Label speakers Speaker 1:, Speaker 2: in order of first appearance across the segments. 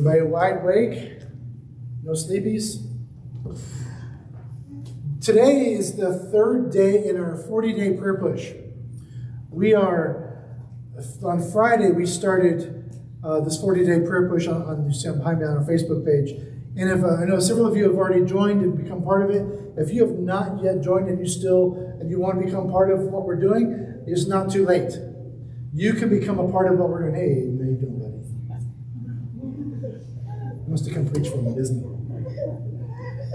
Speaker 1: Everybody wide awake? No sleepies? Today is the third day in our 40 day prayer push. We are, on Friday, we started uh, this 40 day prayer push on, on see behind me on our Facebook page. And if uh, I know several of you have already joined and become part of it, if you have not yet joined and you still and you want to become part of what we're doing, it's not too late. You can become a part of what we're doing. Hey, how you doing, buddy? He wants to come preach for me, doesn't he?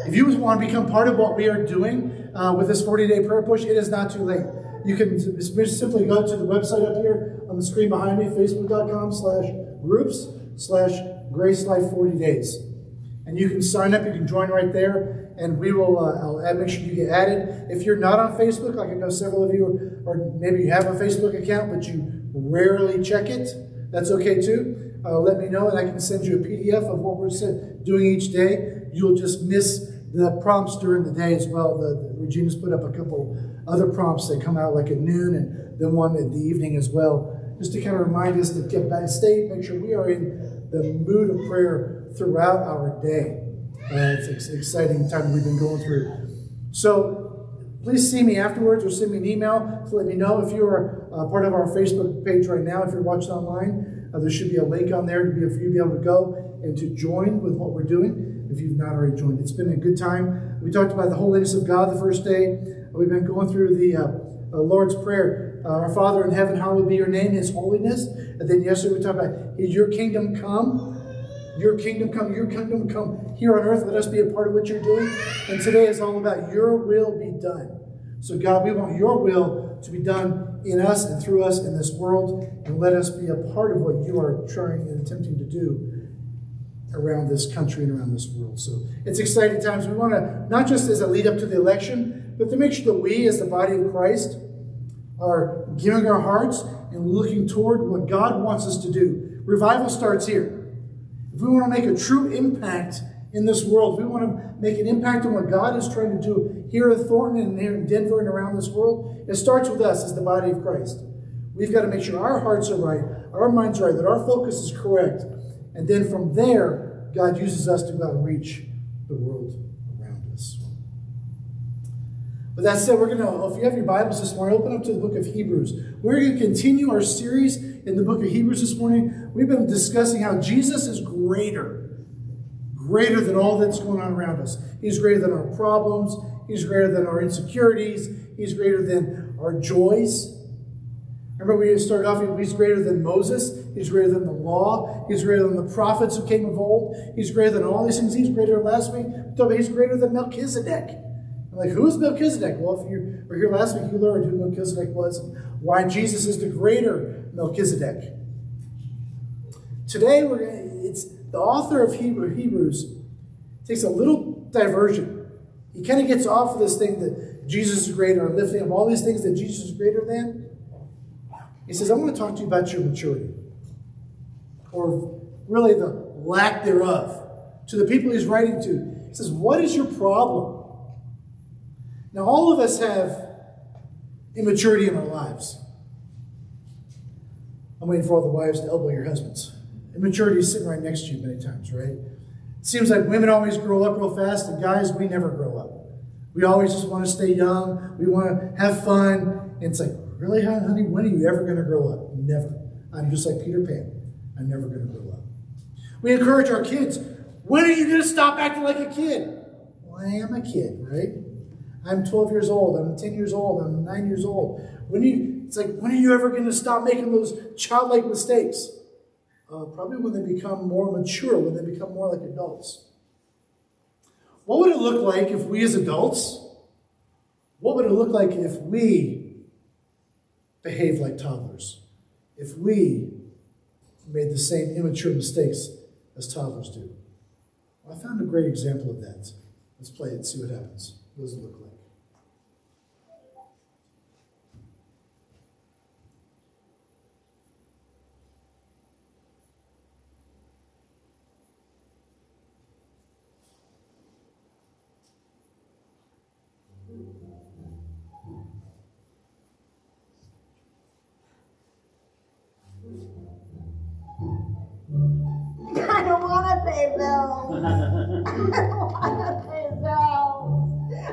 Speaker 1: If you want to become part of what we are doing uh, with this 40 day prayer push, it is not too late. You can simply go to the website up here on the screen behind me, facebook.com slash groups slash grace life 40 days. And you can sign up, you can join right there, and we will, uh, I'll add, make sure you get added. If you're not on Facebook, like I know several of you, or maybe you have a Facebook account, but you rarely check it, that's okay too. Uh, let me know, and I can send you a PDF of what we're doing each day. You'll just miss the prompts during the day as well. The, the, Regina's put up a couple other prompts that come out like at noon and then one in the evening as well, just to kind of remind us to get back, stay, make sure we are in the mood of prayer throughout our day. Uh, it's an exciting time we've been going through. So please see me afterwards or send me an email to let me know if you are uh, part of our Facebook page right now. If you're watching online, uh, there should be a link on there to be, for you to be able to go and to join with what we're doing if you've not already joined. It's been a good time. We talked about the holiness of God the first day. We've been going through the uh, uh, Lord's Prayer. Uh, Our Father in heaven, hallowed be your name, His holiness. And then yesterday we talked about your kingdom come. Your kingdom come, your kingdom come here on earth. Let us be a part of what you're doing. And today is all about your will be done. So, God, we want your will to be done in us and through us in this world. And let us be a part of what you are trying and attempting to do around this country and around this world. So it's exciting times. We want to, not just as a lead up to the election, but to make sure that we, as the body of Christ, are giving our hearts and looking toward what God wants us to do. Revival starts here. If we want to make a true impact in this world, if we want to make an impact on what God is trying to do here at Thornton and here in Denver and around this world, it starts with us as the body of Christ. We've got to make sure our hearts are right, our minds are right, that our focus is correct. And then from there, God uses us to go out and reach the world around us. With that said, we're going to, if you have your Bibles this morning, open up to the book of Hebrews. We're going to continue our series in the book of Hebrews this morning. We've been discussing how Jesus is greater, greater than all that's going on around us. He's greater than our problems, He's greater than our insecurities, He's greater than our joys. Remember, we started off, he's greater than Moses, he's greater than the law, he's greater than the prophets who came of old, he's greater than all these things. He's greater last week. He's greater than Melchizedek. I'm like, who is Melchizedek? Well, if you were here last week, you learned who Melchizedek was and why Jesus is the greater Melchizedek. Today, we're gonna, it's the author of Hebrew, Hebrews takes a little diversion. He kind of gets off of this thing that Jesus is greater, lifting up all these things that Jesus is greater than. He says, I want to talk to you about your maturity, or really the lack thereof. To the people he's writing to, he says, What is your problem? Now, all of us have immaturity in our lives. I'm waiting for all the wives to elbow your husbands. Immaturity is sitting right next to you many times, right? It seems like women always grow up real fast, and guys, we never grow. We always just want to stay young. We want to have fun. And it's like, Really, honey, when are you ever going to grow up? Never. I'm just like Peter Pan. I'm never going to grow up. We encourage our kids. When are you going to stop acting like a kid? Well, I am a kid, right? I'm 12 years old. I'm 10 years old. I'm 9 years old. When you, it's like, when are you ever going to stop making those childlike mistakes? Uh, probably when they become more mature, when they become more like adults. What would it look like if we as adults, what would it look like if we behave like toddlers. If we made the same immature mistakes as toddlers do. Well, I found a great example of that. Let's play it, see what happens. What does it look like?
Speaker 2: To pay bills. I.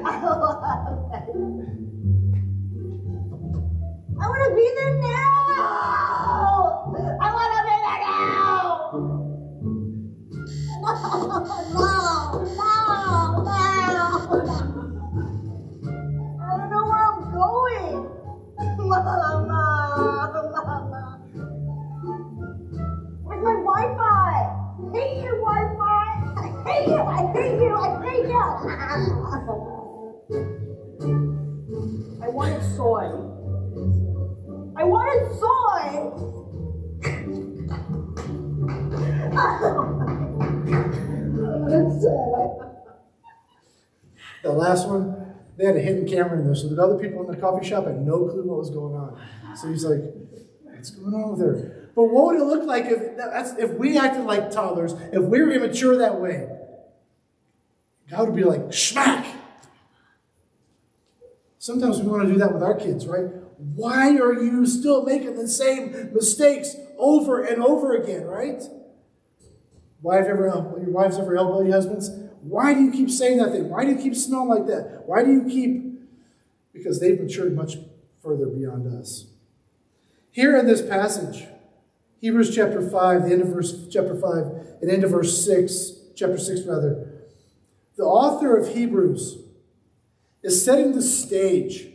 Speaker 2: I don't want to pay I want to be there now. I want to be there now. No, no, no, no. I don't know where I'm going.
Speaker 1: last one, they had a hidden camera in there, so the other people in the coffee shop had no clue what was going on. So he's like, "What's going on with her?" But what would it look like if that's if we acted like toddlers, if we were immature that way? God would be like, "Schmack." Sometimes we want to do that with our kids, right? Why are you still making the same mistakes over and over again, right? Wife ever, your wives ever elbow your husbands? Why do you keep saying that thing? Why do you keep smelling like that? Why do you keep? Because they've matured much further beyond us. Here in this passage, Hebrews chapter 5, the end of verse chapter 5, and end of verse 6, chapter 6 rather, the author of Hebrews is setting the stage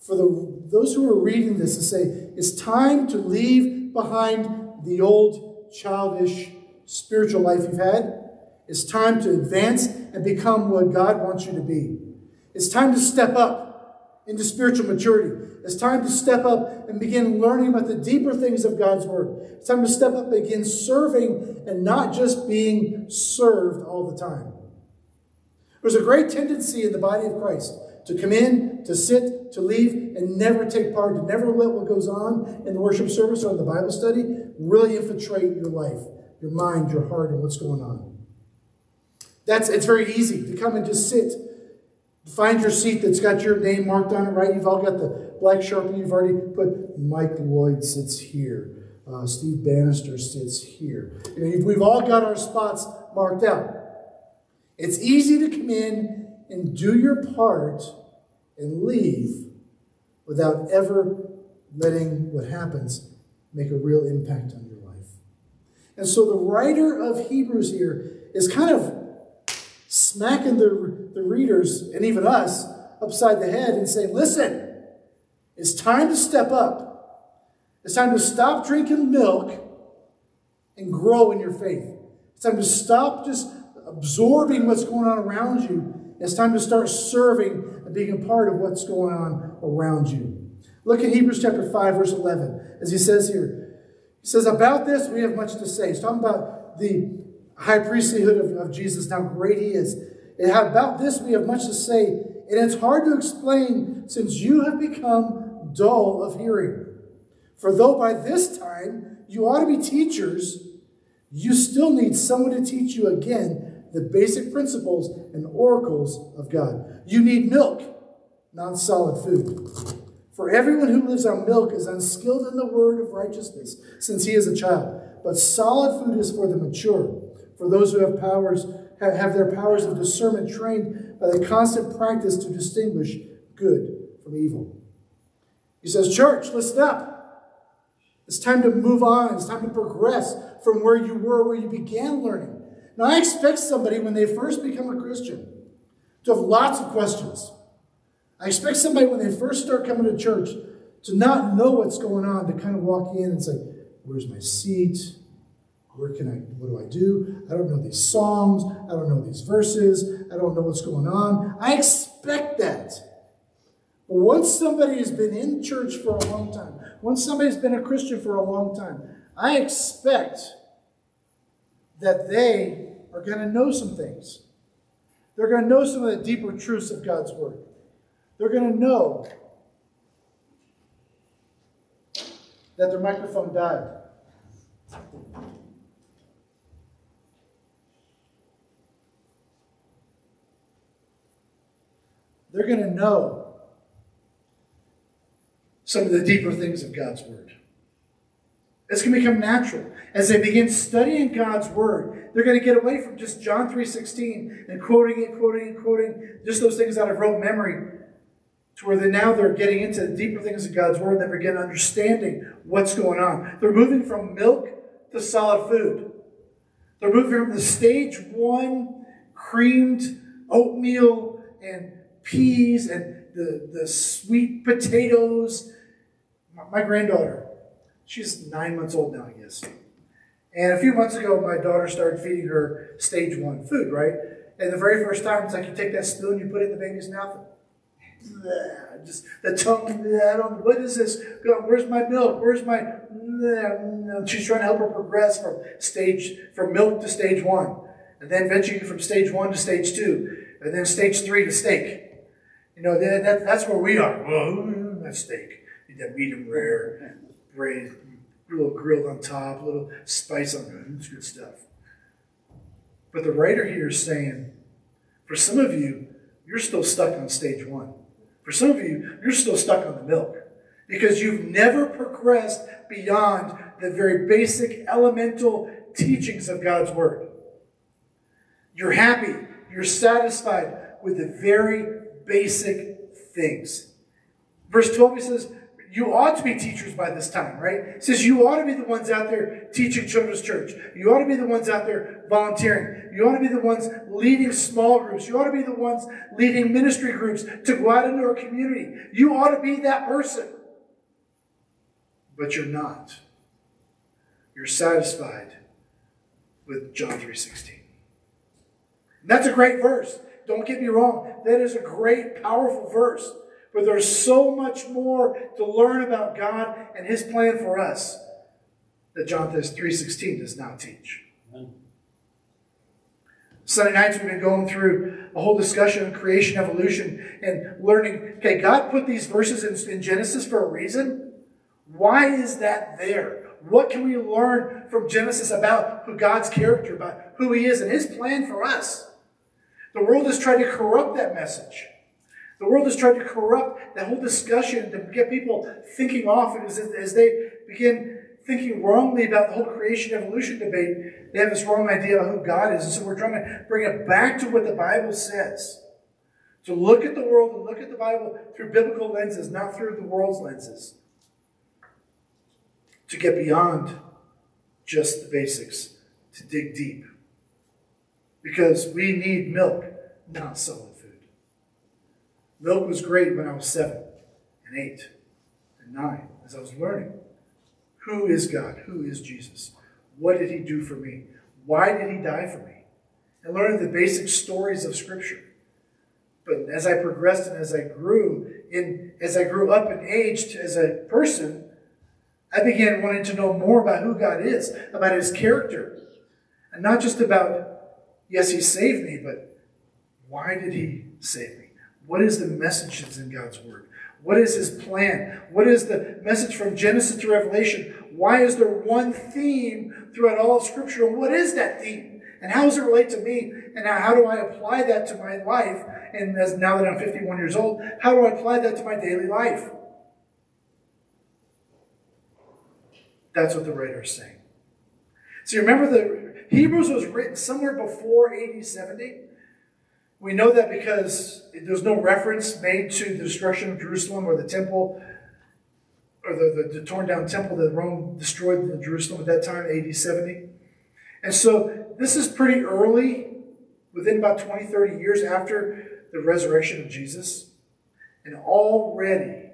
Speaker 1: for the, those who are reading this to say, it's time to leave behind the old childish spiritual life you've had. It's time to advance and become what God wants you to be. It's time to step up into spiritual maturity. It's time to step up and begin learning about the deeper things of God's Word. It's time to step up and begin serving and not just being served all the time. There's a great tendency in the body of Christ to come in, to sit, to leave, and never take part, to never let what goes on in the worship service or in the Bible study really infiltrate your life, your mind, your heart, and what's going on. That's it's very easy to come and just sit. Find your seat that's got your name marked on it, right? You've all got the black sharpie. You've already put Mike Lloyd sits here. Uh, Steve Bannister sits here. You know, we've all got our spots marked out. It's easy to come in and do your part and leave without ever letting what happens make a real impact on your life. And so the writer of Hebrews here is kind of smacking the, the readers and even us upside the head and saying, listen, it's time to step up. It's time to stop drinking milk and grow in your faith. It's time to stop just absorbing what's going on around you. It's time to start serving and being a part of what's going on around you. Look at Hebrews chapter 5, verse 11, as he says here. He says, About this we have much to say. He's talking about the high priesthood of, of Jesus, how great he is. And about this we have much to say, and it's hard to explain since you have become dull of hearing. For though by this time you ought to be teachers, you still need someone to teach you again the basic principles and oracles of God. You need milk, not solid food. For everyone who lives on milk is unskilled in the word of righteousness, since he is a child. But solid food is for the mature, for those who have powers have their powers of discernment trained by the constant practice to distinguish good from evil. He says, Church, listen up. It's time to move on. It's time to progress from where you were, where you began learning. Now, I expect somebody when they first become a Christian to have lots of questions. I expect somebody when they first start coming to church to not know what's going on, to kind of walk in and say, Where's my seat? Where can I, what do I do? I don't know these songs. I don't know these verses. I don't know what's going on. I expect that. But once somebody has been in church for a long time, once somebody's been a Christian for a long time, I expect that they are going to know some things. They're going to know some of the deeper truths of God's Word. They're going to know that their microphone died. They're going to know some of the deeper things of God's Word. It's going to become natural. As they begin studying God's word, they're going to get away from just John 3.16 and quoting it, quoting it, quoting just those things out of rote memory to where they now they're getting into the deeper things of God's word and they begin understanding what's going on. They're moving from milk to solid food. They're moving from the stage one creamed oatmeal and peas and the, the sweet potatoes. My granddaughter, she's nine months old now, I guess. And a few months ago, my daughter started feeding her stage one food, right? And the very first time, it's like you take that spoon, you put it in the baby's mouth, just the tongue, I don't, what is this? Where's my milk? Where's my, she's trying to help her progress from stage, from milk to stage one. And then eventually from stage one to stage two. And then stage three to steak. You know, that, that that's where we are. Well, that's steak. That medium rare, braised, a little grilled on top, a little spice on it. It's good stuff. But the writer here is saying, for some of you, you're still stuck on stage one. For some of you, you're still stuck on the milk because you've never progressed beyond the very basic elemental teachings of God's Word. You're happy, you're satisfied with the very basic things. Verse 12, he says, you ought to be teachers by this time, right? Says you ought to be the ones out there teaching children's church. You ought to be the ones out there volunteering. You ought to be the ones leading small groups. You ought to be the ones leading ministry groups to go out into our community. You ought to be that person. But you're not. You're satisfied with John 3:16. That's a great verse. Don't get me wrong. That is a great, powerful verse. But there's so much more to learn about God and His plan for us that John 3.16 does not teach. Amen. Sunday nights we've been going through a whole discussion on creation, evolution, and learning, okay, God put these verses in, in Genesis for a reason. Why is that there? What can we learn from Genesis about who God's character, about who He is, and His plan for us? The world has tried to corrupt that message. The world has tried to corrupt that whole discussion to get people thinking off as, as they begin thinking wrongly about the whole creation evolution debate. They have this wrong idea of who God is. And so we're trying to bring it back to what the Bible says. To look at the world and look at the Bible through biblical lenses, not through the world's lenses. To get beyond just the basics, to dig deep. Because we need milk, not solid. Food. Milk was great when I was seven and eight and nine as I was learning. Who is God? Who is Jesus? What did he do for me? Why did he die for me? And learning the basic stories of Scripture. But as I progressed and as I grew, in as I grew up and aged as a person, I began wanting to know more about who God is, about his character. And not just about, yes, he saved me, but why did he save me? What is the message that's in God's Word? What is His plan? What is the message from Genesis to Revelation? Why is there one theme throughout all of Scripture? And what is that theme? And how does it relate to me? And how do I apply that to my life? And as now that I'm 51 years old, how do I apply that to my daily life? That's what the writer is saying. See, remember the Hebrews was written somewhere before AD 70. We know that because there's no reference made to the destruction of Jerusalem or the temple or the, the, the torn down temple that Rome destroyed in Jerusalem at that time, AD 70. And so this is pretty early, within about 20, 30 years after the resurrection of Jesus. And already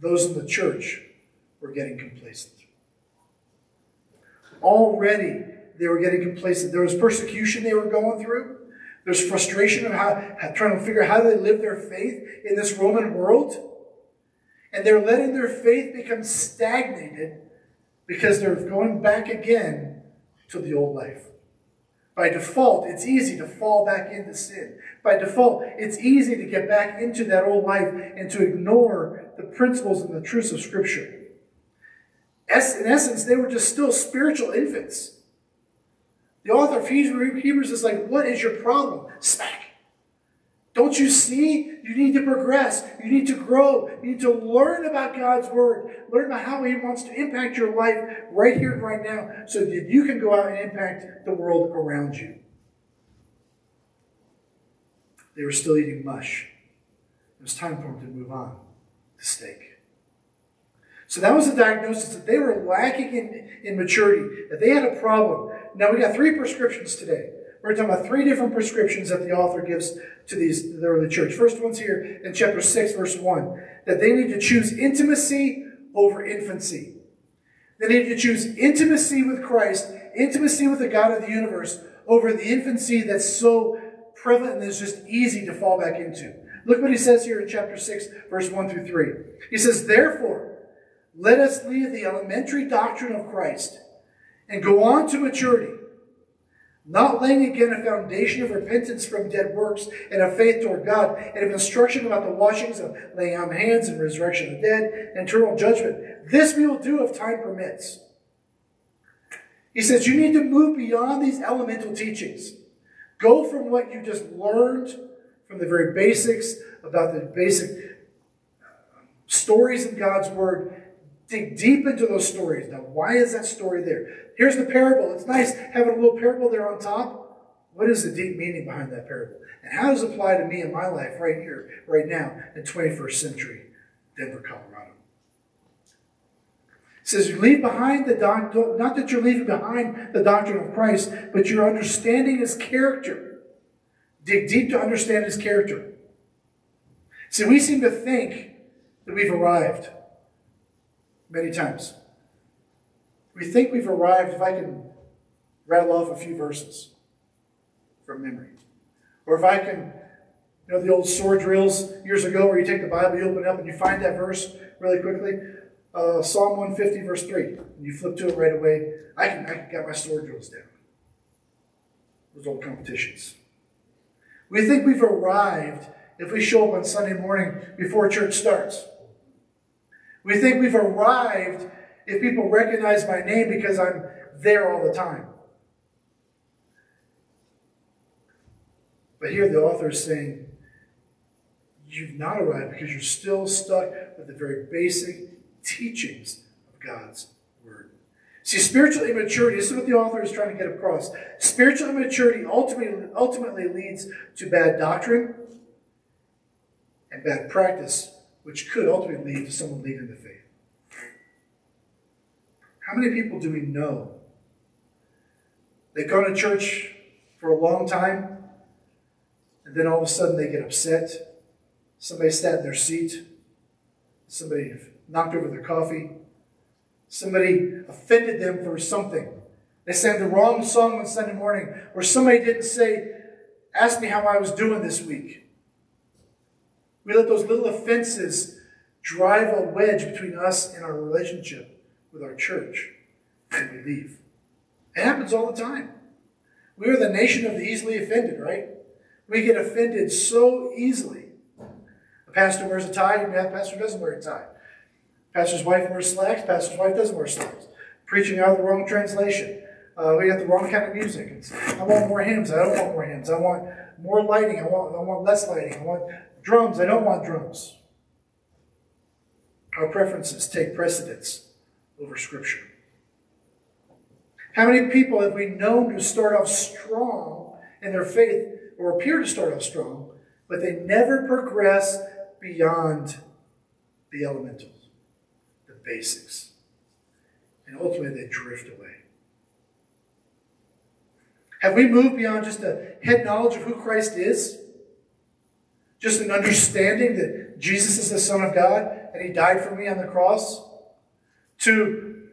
Speaker 1: those in the church were getting complacent. Already they were getting complacent. There was persecution they were going through. There's frustration of how, trying to figure out how they live their faith in this Roman world. And they're letting their faith become stagnated because they're going back again to the old life. By default, it's easy to fall back into sin. By default, it's easy to get back into that old life and to ignore the principles and the truths of Scripture. In essence, they were just still spiritual infants. The author of Hebrews is like, What is your problem? Smack. Don't you see? You need to progress. You need to grow. You need to learn about God's Word. Learn about how He wants to impact your life right here right now so that you can go out and impact the world around you. They were still eating mush. It was time for them to move on to steak. So that was the diagnosis that they were lacking in, in maturity, that they had a problem. Now we got three prescriptions today. We're talking about three different prescriptions that the author gives to these the early church. First one's here in chapter 6, verse 1, that they need to choose intimacy over infancy. They need to choose intimacy with Christ, intimacy with the God of the universe, over the infancy that's so prevalent and is just easy to fall back into. Look what he says here in chapter 6, verse 1 through 3. He says, Therefore, let us leave the elementary doctrine of Christ and go on to maturity, not laying again a foundation of repentance from dead works and of faith toward God, and of instruction about the washings of laying on hands and resurrection of the dead and eternal judgment. This we will do if time permits. He says you need to move beyond these elemental teachings. Go from what you just learned from the very basics about the basic stories in God's Word. Dig deep into those stories. Now, why is that story there? Here's the parable. It's nice having a little parable there on top. What is the deep meaning behind that parable? And how does it apply to me in my life right here, right now, in 21st century Denver, Colorado? It says you leave behind the doctrine, not that you're leaving behind the doctrine of Christ, but you're understanding his character. Dig deep to understand his character. See, we seem to think that we've arrived many times. We think we've arrived, if I can rattle off a few verses from memory. Or if I can, you know, the old sword drills years ago where you take the Bible, you open it up, and you find that verse really quickly. Uh, Psalm 150, verse 3. And you flip to it right away. I can, I can get my sword drills down. Those old competitions. We think we've arrived if we show up on Sunday morning before church starts. We think we've arrived if people recognize my name because I'm there all the time. But here the author is saying, you've not arrived because you're still stuck with the very basic teachings of God's Word. See, spiritual immaturity, this is what the author is trying to get across. Spiritual immaturity ultimately, ultimately leads to bad doctrine and bad practice, which could ultimately lead to someone leaving the faith. How many people do we know? They go to church for a long time, and then all of a sudden they get upset. Somebody sat in their seat. Somebody knocked over their coffee. Somebody offended them for something. They sang the wrong song on Sunday morning, or somebody didn't say, Ask me how I was doing this week. We let those little offenses drive a wedge between us and our relationship with our church, and we leave. It happens all the time. We are the nation of the easily offended, right? We get offended so easily. A pastor wears a tie, and a pastor doesn't wear a tie. Pastor's wife wears slacks, pastor's wife doesn't wear slacks. Preaching out of the wrong translation. Uh, we got the wrong kind of music. It's, I want more hymns. I don't want more hymns. I want more lighting. I want, I want less lighting. I want drums. I don't want drums. Our preferences take precedence over Scripture. How many people have we known to start off strong in their faith or appear to start off strong, but they never progress beyond the elementals, the basics? And ultimately they drift away. Have we moved beyond just a head knowledge of who Christ is? Just an understanding that Jesus is the Son of God and He died for me on the cross? To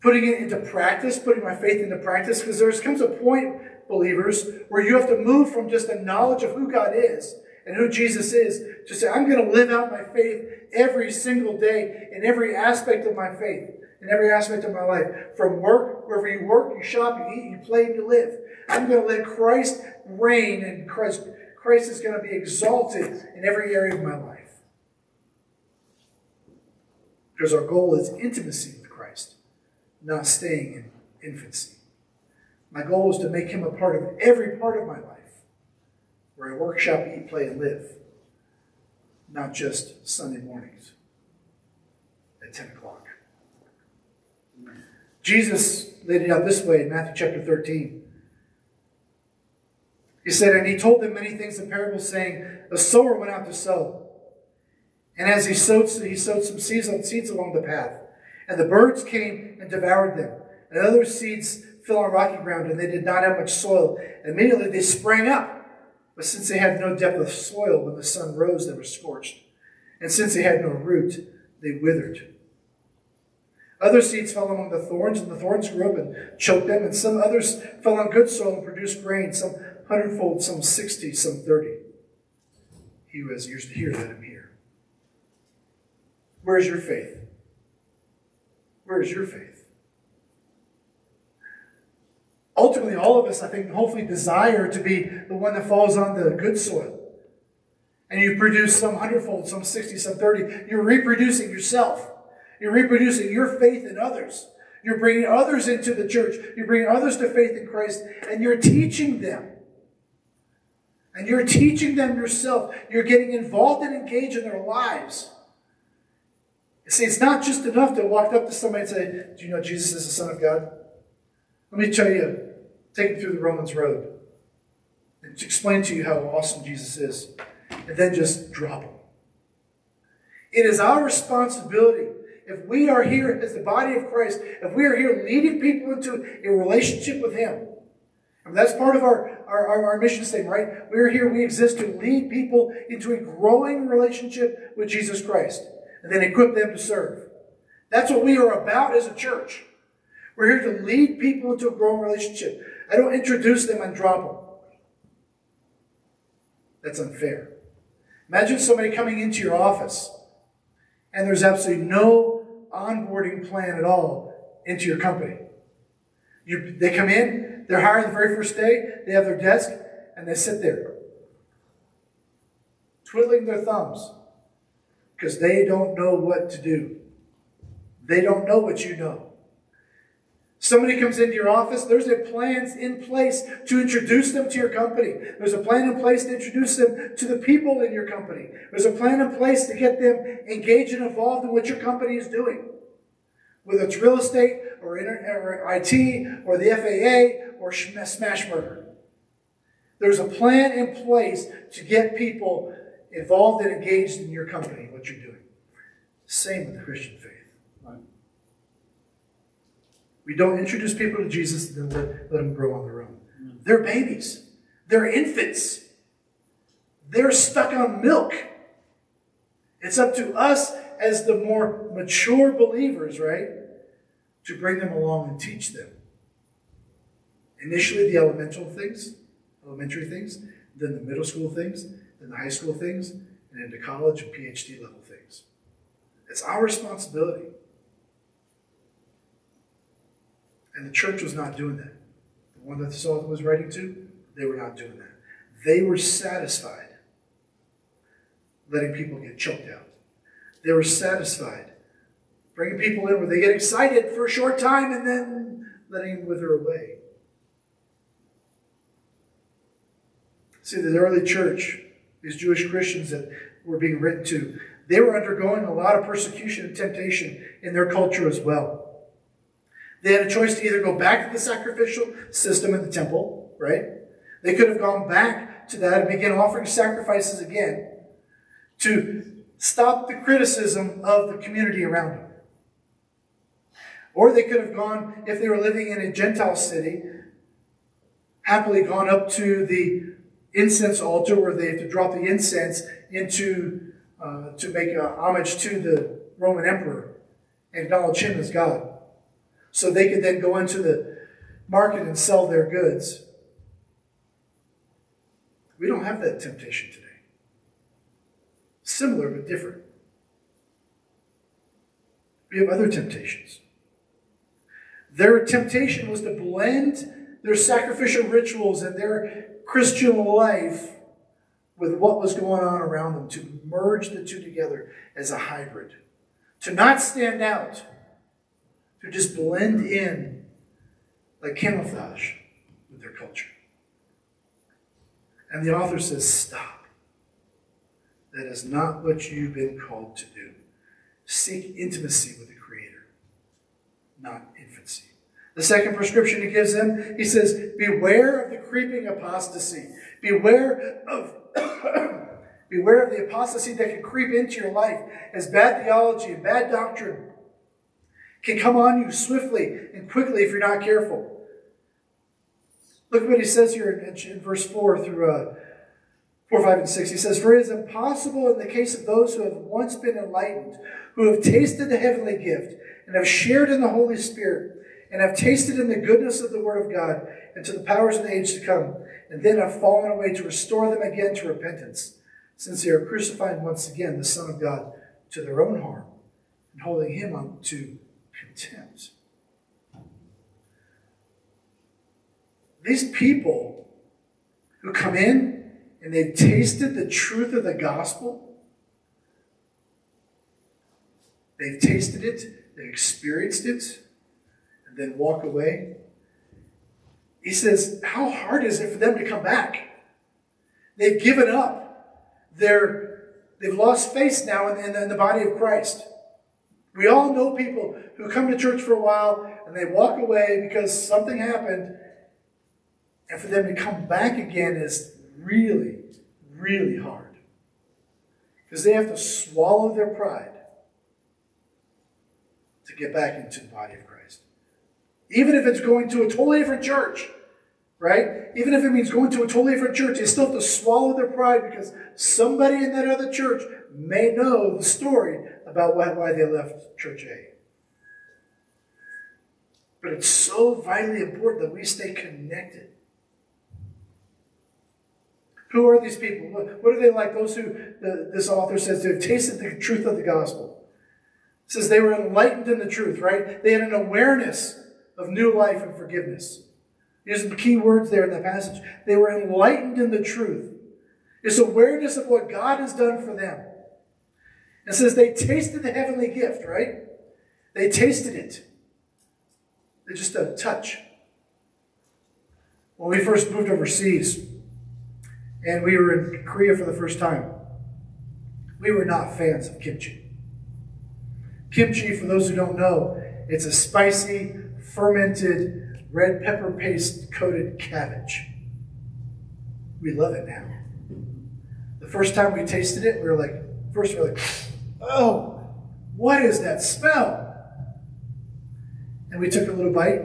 Speaker 1: putting it into practice, putting my faith into practice, because there comes a point, believers, where you have to move from just a knowledge of who God is and who Jesus is to say, I'm going to live out my faith every single day in every aspect of my faith, in every aspect of my life. From work, wherever you work, you shop, you eat, you play, and you live. I'm going to let Christ reign and Christ, Christ is going to be exalted in every area of my life. Because our goal is intimacy with Christ, not staying in infancy. My goal is to make him a part of every part of my life, where I workshop, eat, play, and live, not just Sunday mornings at 10 o'clock. Jesus laid it out this way in Matthew chapter 13. He said, And he told them many things in parables, saying, The sower went out to sow. And as he sowed, he sowed some seeds, on seeds along the path. And the birds came and devoured them. And other seeds fell on rocky ground, and they did not have much soil. And Immediately they sprang up. But since they had no depth of soil, when the sun rose, they were scorched. And since they had no root, they withered. Other seeds fell among the thorns, and the thorns grew up and choked them. And some others fell on good soil and produced grain, some hundredfold, some sixty, some thirty. He who has ears to hear, let him hear. Where is your faith? Where is your faith? Ultimately, all of us, I think, hopefully desire to be the one that falls on the good soil. And you produce some hundredfold, some 60, some 30. You're reproducing yourself. You're reproducing your faith in others. You're bringing others into the church. You're bringing others to faith in Christ, and you're teaching them. And you're teaching them yourself. You're getting involved and engaged in their lives. You see, it's not just enough to walk up to somebody and say, Do you know Jesus is the Son of God? Let me tell you, take them through the Romans road and explain to you how awesome Jesus is, and then just drop them. It is our responsibility if we are here as the body of Christ, if we are here leading people into a relationship with Him, that's part of our, our, our, mission statement, right? We're here, we exist to lead people into a growing relationship with Jesus Christ and then equip them to serve. That's what we are about as a church. We're here to lead people into a growing relationship. I don't introduce them and drop them. That's unfair. Imagine somebody coming into your office and there's absolutely no onboarding plan at all into your company. You, they come in, they're hired the very first day, they have their desk, and they sit there, twiddling their thumbs, because they don't know what to do. They don't know what you know. Somebody comes into your office, there's a plan in place to introduce them to your company. There's a plan in place to introduce them to the people in your company. There's a plan in place to get them engaged and involved in what your company is doing. Whether it's real estate or, or IT or the FAA or Smashburger. There's a plan in place to get people involved and engaged in your company, what you're doing. Same with the Christian faith. We don't introduce people to Jesus and then let, let them grow on their own. Mm. They're babies. They're infants. They're stuck on milk. It's up to us as the more mature believers, right, to bring them along and teach them. Initially, the elemental things, elementary things, then the middle school things, then the high school things, and into college and PhD level things. It's our responsibility. And the church was not doing that. The one that Saul was writing to, they were not doing that. They were satisfied letting people get choked out. They were satisfied bringing people in where they get excited for a short time and then letting them wither away. See, the early church, these Jewish Christians that were being written to, they were undergoing a lot of persecution and temptation in their culture as well. They had a choice to either go back to the sacrificial system in the temple, right? They could have gone back to that and begin offering sacrifices again to stop the criticism of the community around them. Or they could have gone, if they were living in a Gentile city, happily gone up to the incense altar where they have to drop the incense into uh, to make homage to the Roman emperor and acknowledge him as God so they could then go into the market and sell their goods. We don't have that temptation today. Similar but different. We have other temptations. Their temptation was to blend their sacrificial rituals and their Christian life with what was going on around them, to merge the two together as a hybrid, to not stand out to just blend in like camouflage with their culture. And the author says, Stop. That is not what you've been called to do. Seek intimacy with the Creator, not infancy. The second prescription he gives them, he says, Beware of the creeping apostasy. Beware of. Beware of the apostasy that can creep into your life as bad theology and bad doctrine can come on you swiftly and quickly if you're not careful. Look what he says here in, verse 4 through uh, 4, 5, and 6. He says, For it is impossible in the case of those who have once been enlightened, who have tasted the heavenly gift, and have shared in the Holy Spirit, and have tasted in the goodness of the Word of God, and to the powers of the age to come, and then have fallen away to restore them again to repentance, since they are crucifying once again the Son of God to their own harm, and holding him up to contempt. These people who come in and they've tasted the truth of the gospel, they've tasted it, they've experienced it, and then walk away. He says, How hard is it for them to come back? They've given up. They're, they've lost faith now in, in, in the body of Christ. We all know people who come to church for a while and they walk away because something happened and for them to come back again is really, really hard. Because they have to swallow their pride to get back into the body of Christ. Even if it's going to a totally different church, right? Even if it means going to a totally different church, they still have to swallow their pride because somebody in that other church may know the story about why, why they left Church A. But it's so vitally important that we stay connected who are these people? What are they like? Those who, this author says, they've tasted the truth of the gospel. It says they were enlightened in the truth, right? They had an awareness of new life and forgiveness. These are the key words there in the passage. They were enlightened in the truth. It's awareness of what God has done for them. It says they tasted the heavenly gift, right? They tasted it. They just a touch. When we first moved overseas, and we were in Korea for the first time. We were not fans of kimchi. Kimchi, for those who don't know, it's a spicy, fermented, red pepper paste coated cabbage. We love it now. The first time we tasted it, we were like, first we were like, oh, what is that smell? And we took a little bite.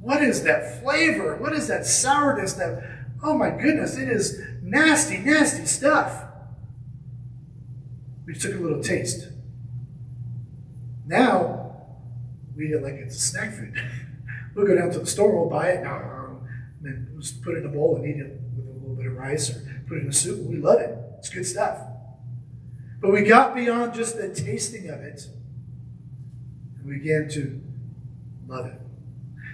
Speaker 1: What is that flavor? What is that sourness? That Oh my goodness, it is nasty, nasty stuff. We took a little taste. Now, we eat it like it's a snack food. we'll go down to the store, we'll buy it, and then just put it in a bowl and eat it with a little bit of rice or put it in a soup. We love it. It's good stuff. But we got beyond just the tasting of it, and we began to love it.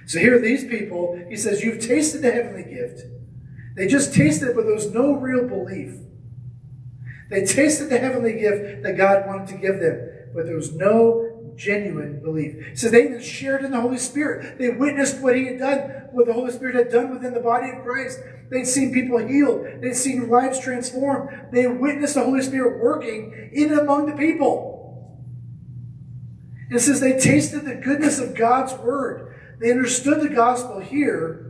Speaker 1: So here are these people. He says, You've tasted the heavenly gift. They just tasted it, but there was no real belief. They tasted the heavenly gift that God wanted to give them, but there was no genuine belief. So they even shared in the Holy Spirit. They witnessed what He had done, what the Holy Spirit had done within the body of Christ. They'd seen people healed. They'd seen lives transformed. They witnessed the Holy Spirit working in and among the people. And it says they tasted the goodness of God's word. They understood the gospel here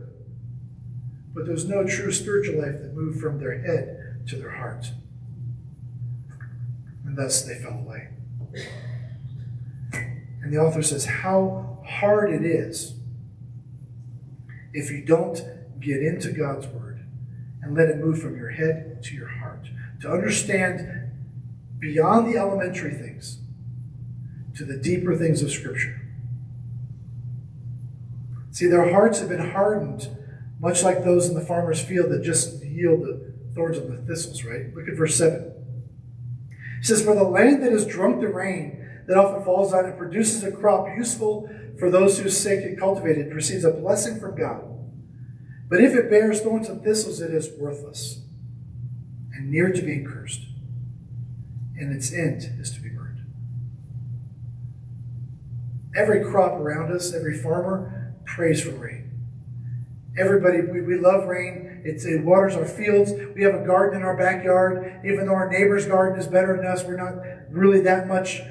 Speaker 1: but there was no true spiritual life that moved from their head to their heart. And thus they fell away. And the author says how hard it is if you don't get into God's word and let it move from your head to your heart. To understand beyond the elementary things to the deeper things of Scripture. See, their hearts have been hardened much like those in the farmer's field that just yield the thorns and the thistles, right? Look at verse 7. It says, For the land that has drunk the rain that often falls on it produces a crop useful for those whose sake it cultivated, receives a blessing from God. But if it bears thorns and thistles, it is worthless and near to being cursed, and its end is to be burned. Every crop around us, every farmer prays for rain. Everybody, we, we love rain. It's, it waters our fields. We have a garden in our backyard. Even though our neighbor's garden is better than us, we're not really that much,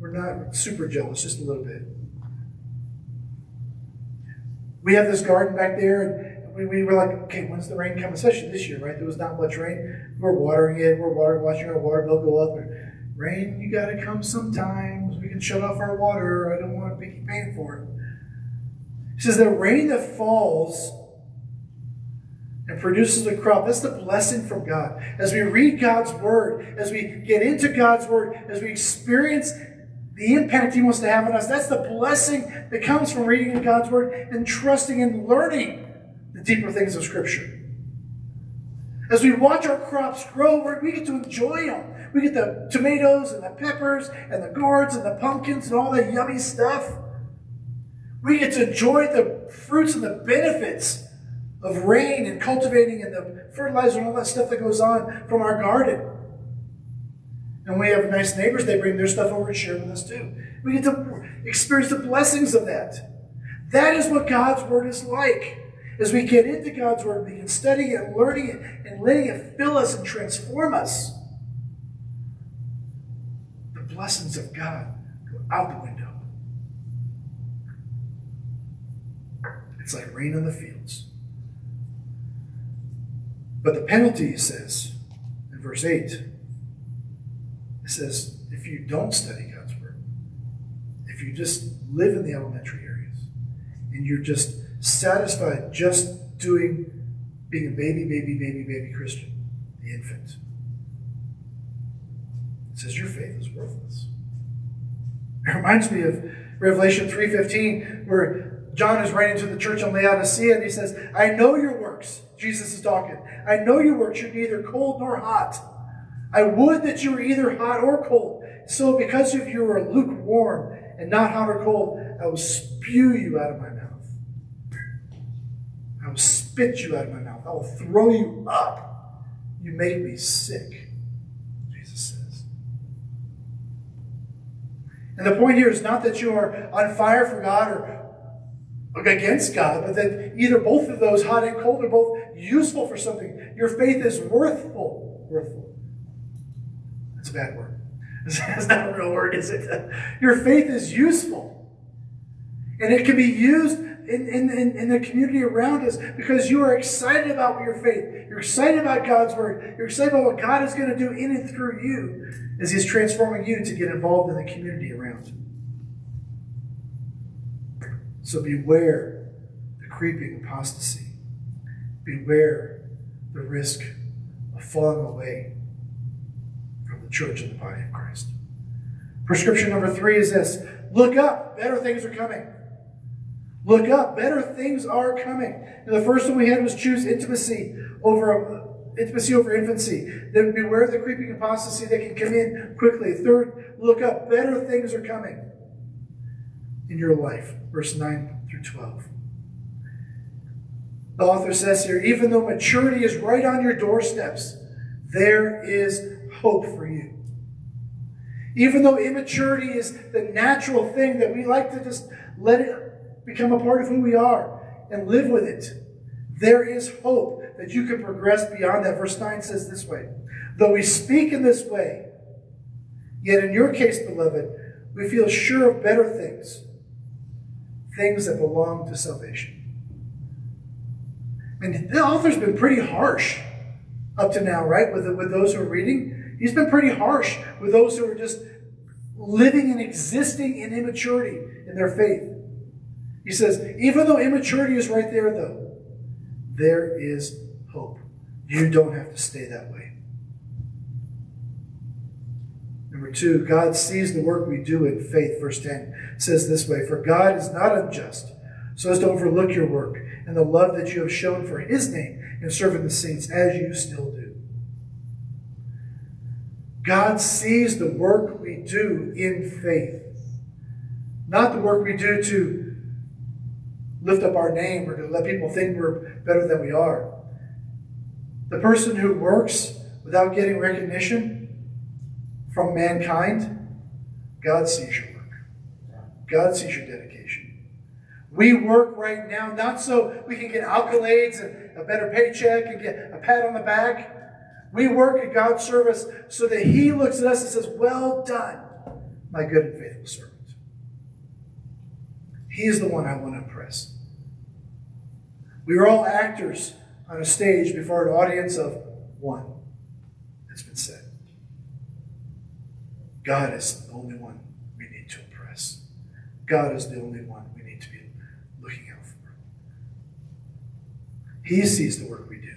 Speaker 1: we're not super jealous, just a little bit. We have this garden back there, and we, we were like, okay, when's the rain coming? Especially this year, right? There was not much rain. We're watering it. We're water, watching our water bill go up. And rain, you got to come sometimes. We can shut off our water. I don't want to be paying for it. He says the rain that falls and produces a crop. That's the blessing from God. As we read God's word, as we get into God's word, as we experience the impact He wants to have on us, that's the blessing that comes from reading in God's word and trusting and learning the deeper things of Scripture. As we watch our crops grow, we get to enjoy them. We get the tomatoes and the peppers and the gourds and the pumpkins and all that yummy stuff. We get to enjoy the fruits and the benefits of rain and cultivating and the fertilizer and all that stuff that goes on from our garden. And we have nice neighbors, they bring their stuff over and share with us too. We get to experience the blessings of that. That is what God's Word is like. As we get into God's Word, we can study it learning it and letting it fill us and transform us. The blessings of God go out the window. It's like rain on the fields. But the penalty, he says, in verse 8, it says, if you don't study God's word, if you just live in the elementary areas, and you're just satisfied just doing, being a baby, baby, baby, baby Christian, the infant, it says your faith is worthless. It reminds me of Revelation 3.15, where John is writing to the church in Laodicea, and he says, I know your works. Jesus is talking. I know your works. You're neither cold nor hot. I would that you were either hot or cold. So because if you are lukewarm and not hot or cold, I will spew you out of my mouth. I will spit you out of my mouth. I will throw you up. You make me sick, Jesus says. And the point here is not that you are on fire for God or against God, but that either both of those, hot and cold, are both useful for something. Your faith is worthful. Worthful. That's a bad word. It's not a real word, is it? Your faith is useful. And it can be used in, in, in, in the community around us because you are excited about your faith. You're excited about God's word. You're excited about what God is going to do in and through you as He's transforming you to get involved in the community around you. So beware the creeping apostasy. Beware the risk of falling away from the church and the body of Christ. Prescription number three is this look up, better things are coming. Look up, better things are coming. And the first one we had was choose intimacy over uh, intimacy over infancy. Then beware of the creeping apostasy that can come in quickly. Third, look up, better things are coming in your life. Verse 9 through 12. The author says here, even though maturity is right on your doorsteps, there is hope for you. Even though immaturity is the natural thing that we like to just let it become a part of who we are and live with it, there is hope that you can progress beyond that. Verse 9 says this way Though we speak in this way, yet in your case, beloved, we feel sure of better things things that belong to salvation. And the author's been pretty harsh up to now, right? With, with those who are reading. He's been pretty harsh with those who are just living and existing in immaturity in their faith. He says, even though immaturity is right there, though, there is hope. You don't have to stay that way. Number two, God sees the work we do in faith. Verse 10 says this way For God is not unjust, so as to overlook your work and the love that you have shown for his name in serving the saints, as you still do. God sees the work we do in faith, not the work we do to lift up our name or to let people think we're better than we are. The person who works without getting recognition from mankind, God sees your work. God sees your dedication. We work right now not so we can get accolades and a better paycheck and get a pat on the back. We work at God's service so that He looks at us and says, Well done, my good and faithful servant. He is the one I want to impress. We are all actors on a stage before an audience of one. It's been said. God is the only one we need to impress. God is the only one we need to be looking out for. He sees the work we do.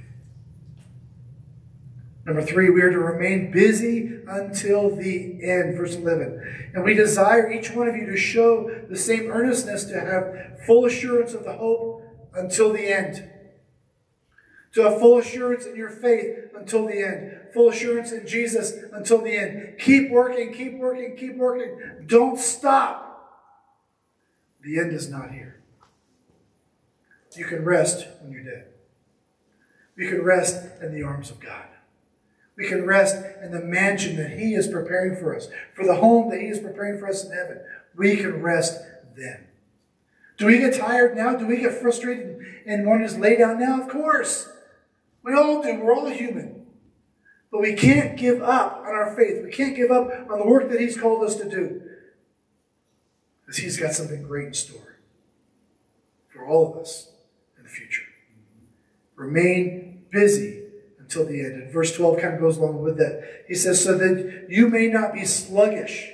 Speaker 1: Number three, we are to remain busy until the end. Verse 11. And we desire each one of you to show the same earnestness to have full assurance of the hope until the end. To have full assurance in your faith until the end. Full assurance in Jesus until the end. Keep working, keep working, keep working. Don't stop. The end is not here. You can rest when you're dead. We can rest in the arms of God. We can rest in the mansion that He is preparing for us, for the home that He is preparing for us in heaven. We can rest then. Do we get tired now? Do we get frustrated and want to just lay down now? Of course. We all do. We're all human. But we can't give up on our faith. We can't give up on the work that He's called us to do. Because He's got something great in store for all of us in the future. Remain busy until the end. And verse 12 kind of goes along with that. He says, So that you may not be sluggish,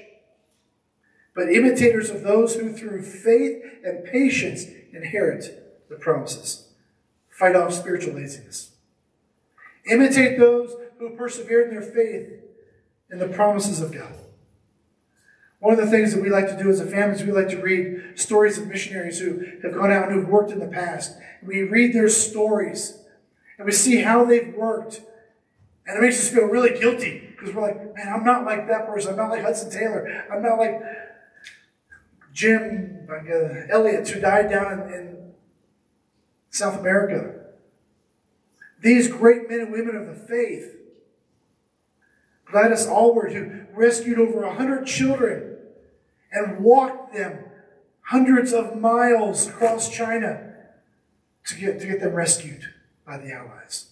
Speaker 1: but imitators of those who through faith and patience inherit the promises. Fight off spiritual laziness. Imitate those who persevere in their faith in the promises of God. One of the things that we like to do as a family is we like to read stories of missionaries who have gone out and who've worked in the past. We read their stories and we see how they've worked. And it makes us feel really guilty because we're like, man, I'm not like that person. I'm not like Hudson Taylor. I'm not like Jim uh, Elliot, who died down in, in South America. These great men and women of the faith. Gladys Aylward, who rescued over a hundred children and walked them hundreds of miles across China to get, to get them rescued by the Allies.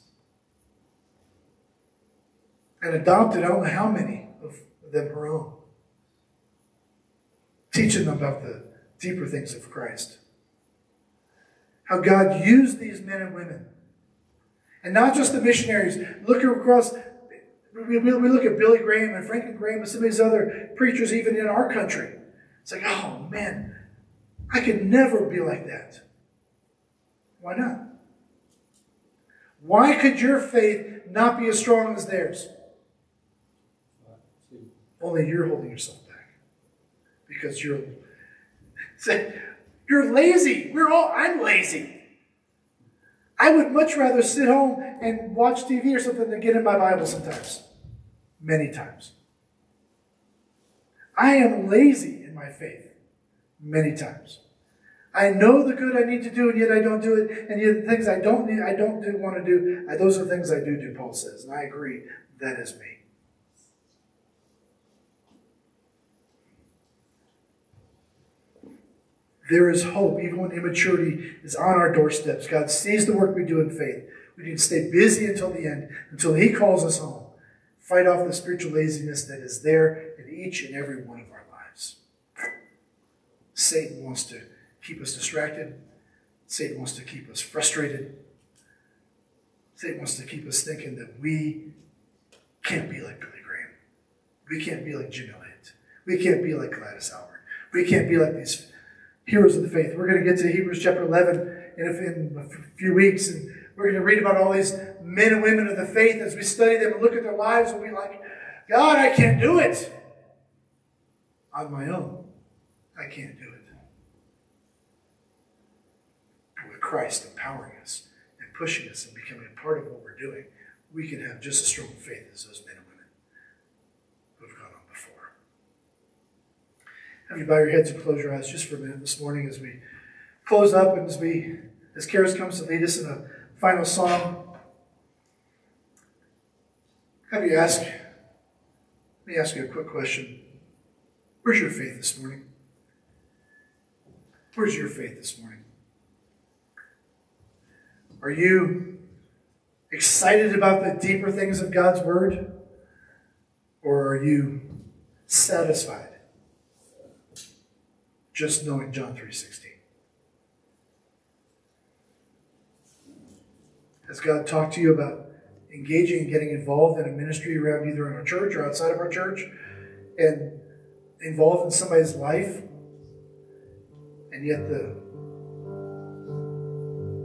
Speaker 1: And adopted, I don't know how many of them her own. Teaching them about the deeper things of Christ. How God used these men and women. And not just the missionaries. Look across, we, we look at Billy Graham and Franklin Graham and some of these other preachers, even in our country. It's like, oh man, I could never be like that. Why not? Why could your faith not be as strong as theirs? Only you're holding yourself back because you're you're lazy. We're all I'm lazy. I would much rather sit home and watch TV or something than get in my Bible sometimes. Many times. I am lazy in my faith. Many times. I know the good I need to do, and yet I don't do it. And yet the things I don't need, I don't do, want to do, those are things I do do, Paul says. And I agree, that is me. There is hope, even when immaturity is on our doorsteps. God sees the work we do in faith. We need to stay busy until the end, until He calls us home. Fight off the spiritual laziness that is there in each and every one of our lives. Satan wants to keep us distracted. Satan wants to keep us frustrated. Satan wants to keep us thinking that we can't be like Billy Graham. We can't be like Jim Elliot. We can't be like Gladys Aylward. We can't be like these heroes of the faith. We're going to get to Hebrews chapter 11 in a, in a few weeks, and we're going to read about all these men and women of the faith as we study them and look at their lives and be like, God, I can't do it on my own. I can't do it. But with Christ empowering us and pushing us and becoming a part of what we're doing, we can have just as strong faith as those men and women who have gone on before. Have you bow your heads and close your eyes just for a minute this morning as we close up and as we as Karis comes to lead us in a final song. Have you ask? Let me ask you a quick question. Where's your faith this morning? Where's your faith this morning? Are you excited about the deeper things of God's Word? Or are you satisfied just knowing John 3.16? Has God talked to you about engaging and getting involved in a ministry around either in our church or outside of our church and involved in somebody's life? And yet the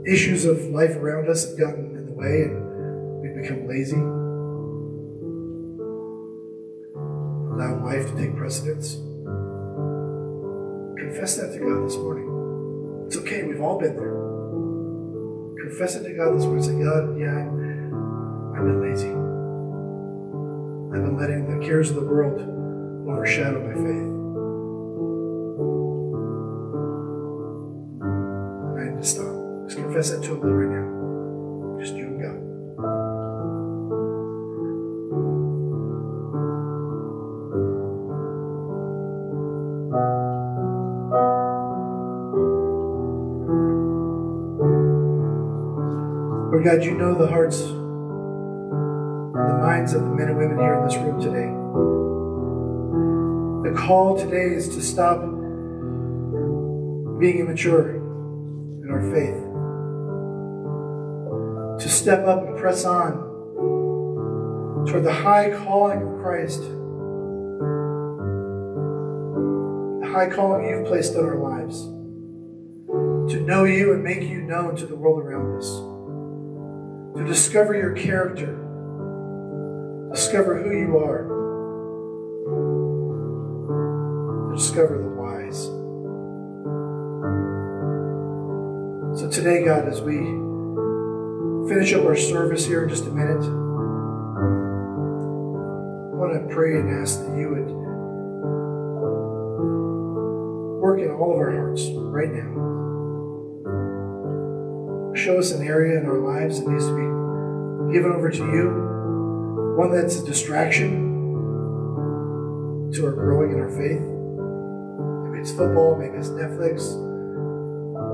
Speaker 1: issues of life around us have gotten in the way and we've become lazy. Allow life to take precedence. Confess that to God this morning. It's okay, we've all been there. Confess it to God this morning. Say, God, yeah, I've been lazy. I've been letting the cares of the world overshadow my faith. I need to stop. Just confess that to Him right now. God, you know the hearts and the minds of the men and women here in this room today. The call today is to stop being immature in our faith, to step up and press on toward the high calling of Christ, the high calling you've placed on our lives, to know you and make you known to the world around us to discover your character, discover who you are, to discover the whys. So today, God, as we finish up our service here in just a minute, I want to pray and ask that you would work in all of our hearts right now show us an area in our lives that needs to be given over to you, one that's a distraction to our growing in our faith. Maybe it's football, maybe it's Netflix,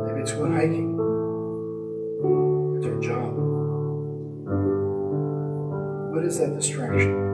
Speaker 1: maybe it's going hiking, it's our job. What is that distraction